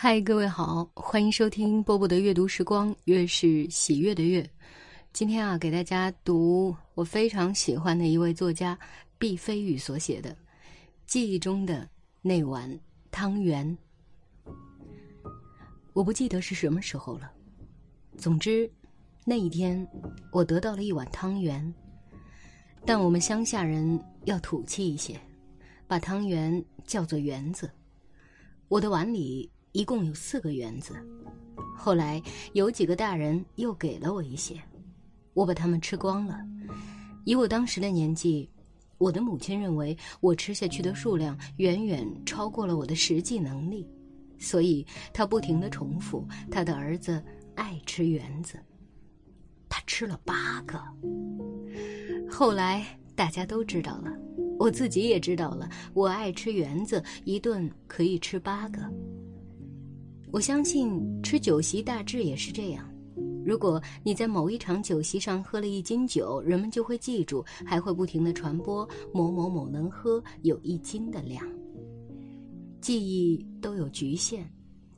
嗨，各位好，欢迎收听波波的阅读时光，月是喜悦的月。今天啊，给大家读我非常喜欢的一位作家毕飞宇所写的《记忆中的那碗汤圆》。我不记得是什么时候了，总之，那一天我得到了一碗汤圆。但我们乡下人要土气一些，把汤圆叫做圆子。我的碗里。一共有四个圆子，后来有几个大人又给了我一些，我把它们吃光了。以我当时的年纪，我的母亲认为我吃下去的数量远远超过了我的实际能力，所以她不停的重复她的儿子爱吃圆子。他吃了八个。后来大家都知道了，我自己也知道了，我爱吃圆子，一顿可以吃八个。我相信吃酒席大致也是这样。如果你在某一场酒席上喝了一斤酒，人们就会记住，还会不停的传播某某某能喝有一斤的量。记忆都有局限，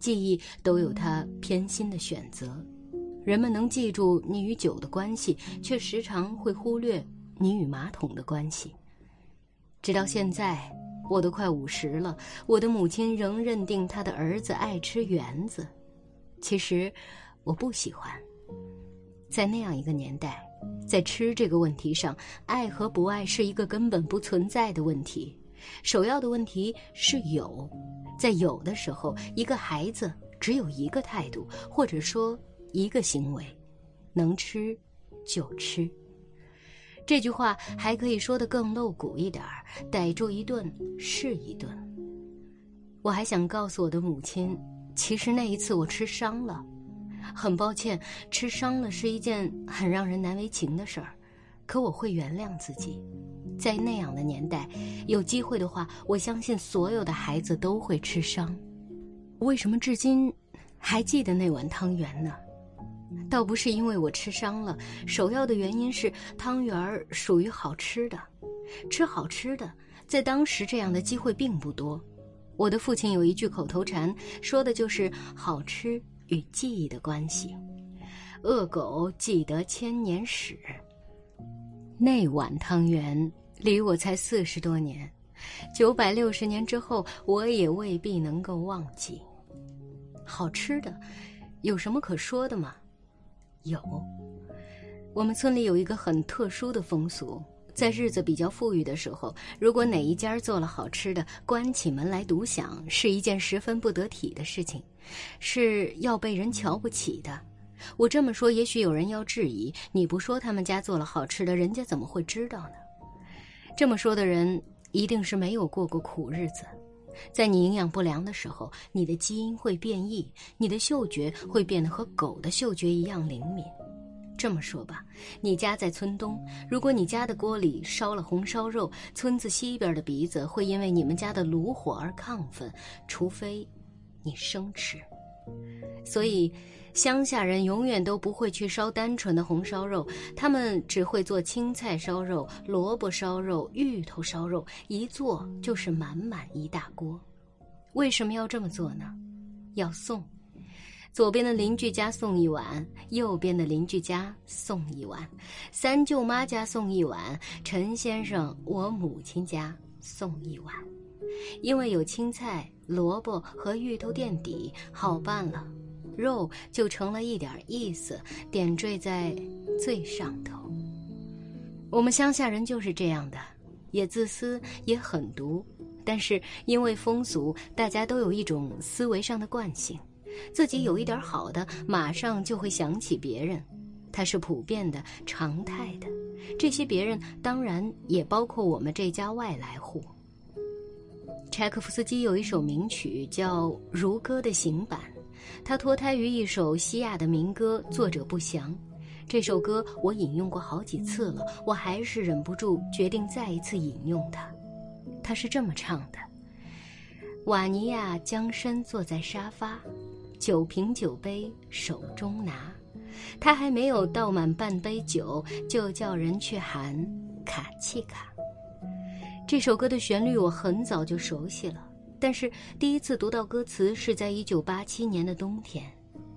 记忆都有它偏心的选择。人们能记住你与酒的关系，却时常会忽略你与马桶的关系。直到现在。我都快五十了，我的母亲仍认定她的儿子爱吃圆子。其实，我不喜欢。在那样一个年代，在吃这个问题上，爱和不爱是一个根本不存在的问题。首要的问题是有，在有的时候，一个孩子只有一个态度，或者说一个行为：能吃就吃。这句话还可以说得更露骨一点儿，逮住一顿是一顿。我还想告诉我的母亲，其实那一次我吃伤了，很抱歉，吃伤了是一件很让人难为情的事儿，可我会原谅自己。在那样的年代，有机会的话，我相信所有的孩子都会吃伤。为什么至今还记得那碗汤圆呢？倒不是因为我吃伤了，首要的原因是汤圆儿属于好吃的，吃好吃的，在当时这样的机会并不多。我的父亲有一句口头禅，说的就是好吃与记忆的关系。恶狗记得千年史，那碗汤圆离我才四十多年，九百六十年之后，我也未必能够忘记。好吃的，有什么可说的吗？有，我们村里有一个很特殊的风俗，在日子比较富裕的时候，如果哪一家做了好吃的，关起门来独享，是一件十分不得体的事情，是要被人瞧不起的。我这么说，也许有人要质疑：你不说他们家做了好吃的，人家怎么会知道呢？这么说的人，一定是没有过过苦日子。在你营养不良的时候，你的基因会变异，你的嗅觉会变得和狗的嗅觉一样灵敏。这么说吧，你家在村东，如果你家的锅里烧了红烧肉，村子西边的鼻子会因为你们家的炉火而亢奋，除非你生吃。所以，乡下人永远都不会去烧单纯的红烧肉，他们只会做青菜烧肉、萝卜烧肉、芋头烧肉，一做就是满满一大锅。为什么要这么做呢？要送，左边的邻居家送一碗，右边的邻居家送一碗，三舅妈家送一碗，陈先生我母亲家送一碗，因为有青菜。萝卜和芋头垫底，好办了，肉就成了一点意思，点缀在最上头。我们乡下人就是这样的，也自私，也狠毒，但是因为风俗，大家都有一种思维上的惯性，自己有一点好的，马上就会想起别人，它是普遍的、常态的。这些别人当然也包括我们这家外来户。柴可夫斯基有一首名曲叫《如歌》的行板，它脱胎于一首西亚的民歌，作者不详。这首歌我引用过好几次了，我还是忍不住决定再一次引用它。它是这么唱的：瓦尼亚将身坐在沙发，酒瓶酒杯手中拿，他还没有倒满半杯酒，就叫人去喊卡契卡。这首歌的旋律我很早就熟悉了，但是第一次读到歌词是在一九八七年的冬天，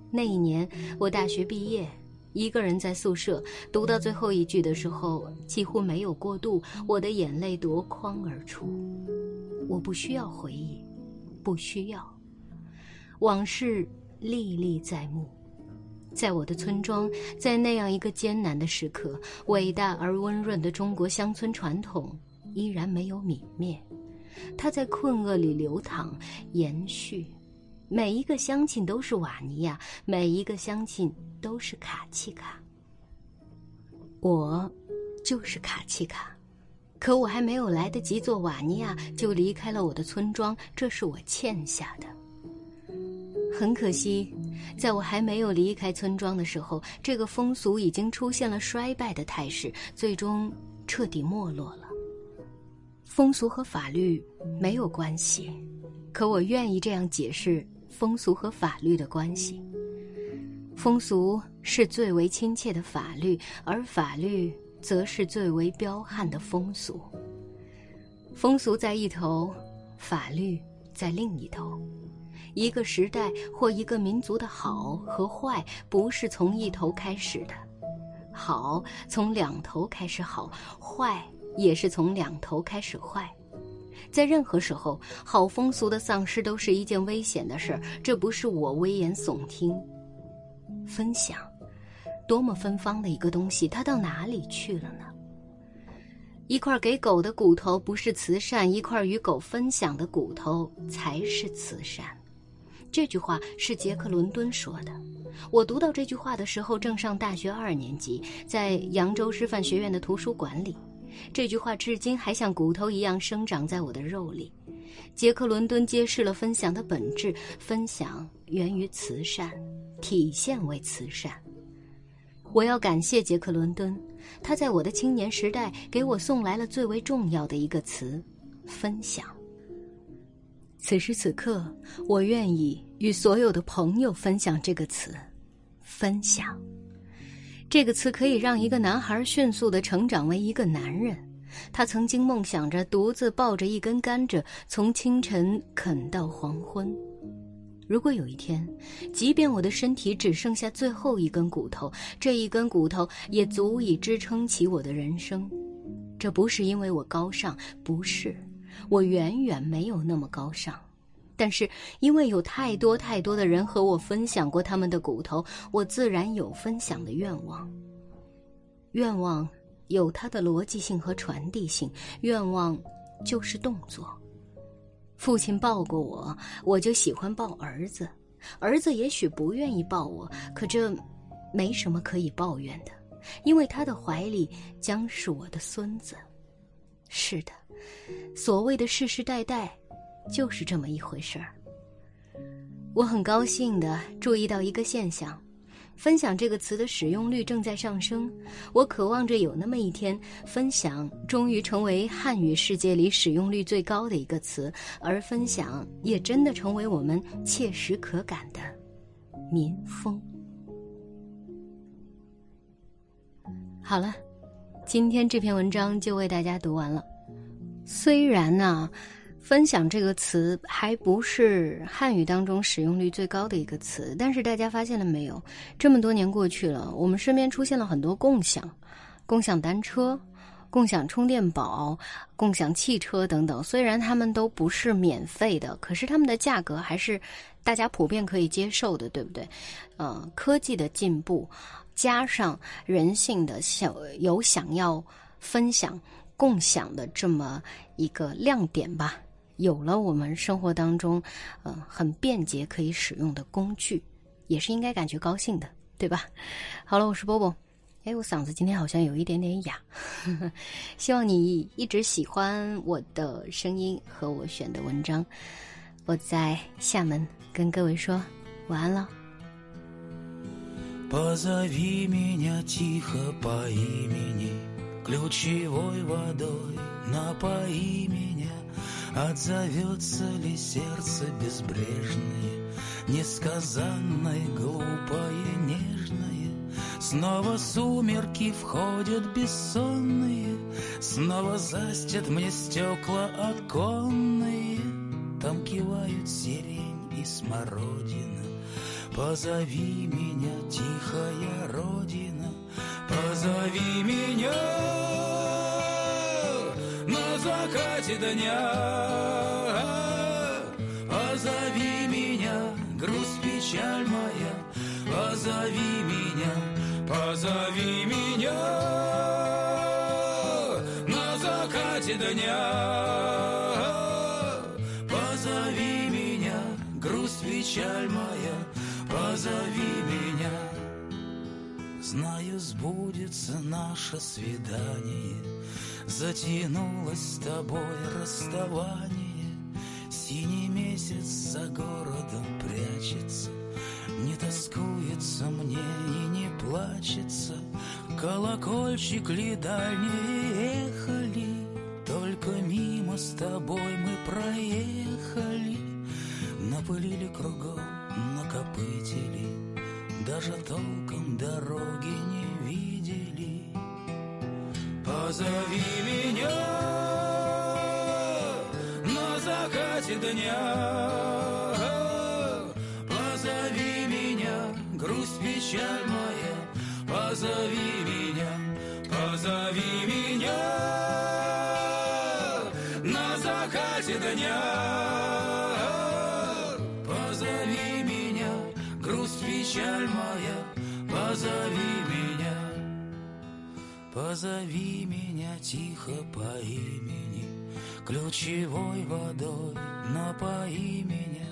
那一年我大学毕业，一个人在宿舍读到最后一句的时候，几乎没有过渡，我的眼泪夺眶而出。我不需要回忆，不需要，往事历历在目。在我的村庄，在那样一个艰难的时刻，伟大而温润的中国乡村传统依然没有泯灭，它在困厄里流淌、延续。每一个乡亲都是瓦尼亚，每一个乡亲都是卡契卡。我，就是卡契卡，可我还没有来得及做瓦尼亚，就离开了我的村庄，这是我欠下的。很可惜，在我还没有离开村庄的时候，这个风俗已经出现了衰败的态势，最终彻底没落了。风俗和法律没有关系，可我愿意这样解释风俗和法律的关系。风俗是最为亲切的法律，而法律则是最为彪悍的风俗。风俗在一头，法律在另一头。一个时代或一个民族的好和坏，不是从一头开始的，好从两头开始好，坏也是从两头开始坏。在任何时候，好风俗的丧失都是一件危险的事儿。这不是我危言耸听。分享，多么芬芳的一个东西，它到哪里去了呢？一块给狗的骨头不是慈善，一块与狗分享的骨头才是慈善。这句话是杰克·伦敦说的。我读到这句话的时候，正上大学二年级，在扬州师范学院的图书馆里。这句话至今还像骨头一样生长在我的肉里。杰克·伦敦揭示了分享的本质：分享源于慈善，体现为慈善。我要感谢杰克·伦敦，他在我的青年时代给我送来了最为重要的一个词——分享。此时此刻，我愿意与所有的朋友分享这个词“分享”。这个词可以让一个男孩迅速的成长为一个男人。他曾经梦想着独自抱着一根甘蔗，从清晨啃到黄昏。如果有一天，即便我的身体只剩下最后一根骨头，这一根骨头也足以支撑起我的人生。这不是因为我高尚，不是。我远远没有那么高尚，但是因为有太多太多的人和我分享过他们的骨头，我自然有分享的愿望。愿望有它的逻辑性和传递性，愿望就是动作。父亲抱过我，我就喜欢抱儿子；儿子也许不愿意抱我，可这没什么可以抱怨的，因为他的怀里将是我的孙子。是的。所谓的世世代代，就是这么一回事儿。我很高兴的注意到一个现象：分享这个词的使用率正在上升。我渴望着有那么一天，分享终于成为汉语世界里使用率最高的一个词，而分享也真的成为我们切实可感的民风。好了，今天这篇文章就为大家读完了。虽然呢，分享这个词还不是汉语当中使用率最高的一个词，但是大家发现了没有？这么多年过去了，我们身边出现了很多共享、共享单车、共享充电宝、共享汽车等等。虽然他们都不是免费的，可是他们的价格还是大家普遍可以接受的，对不对？呃，科技的进步加上人性的想有想要分享。共享的这么一个亮点吧，有了我们生活当中，呃，很便捷可以使用的工具，也是应该感觉高兴的，对吧？好了，我是波波，哎，我嗓子今天好像有一点点哑，希望你一直喜欢我的声音和我选的文章。我在厦门跟各位说晚安了。Ключевой водой напои меня Отзовется ли сердце безбрежное Несказанное, глупое, нежное? Снова сумерки входят бессонные Снова застят мне стекла оконные. Там кивают сирень и смородина. Позови меня, тихая родина Позови меня закате дня Позови меня, грусть, печаль моя. Позови меня, позови меня. На закате дня Позови меня, грусть, печаль моя. Позови Знаю, сбудется наше свидание. Затянулось с тобой расставание. Синий месяц за городом прячется. Не тоскуется мне и не плачется. Колокольчик ли дальние ехали. Только мимо с тобой мы проехали. Напылили кругом, накопытили Даже толком дороги не видели. Позови меня на закате дня. Позови меня, грусть, печаль моя. Позови Позови меня тихо по имени, Ключевой водой напои меня.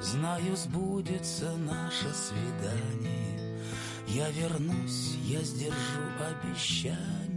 Знаю, сбудется наше свидание. Я вернусь, я сдержу обещание.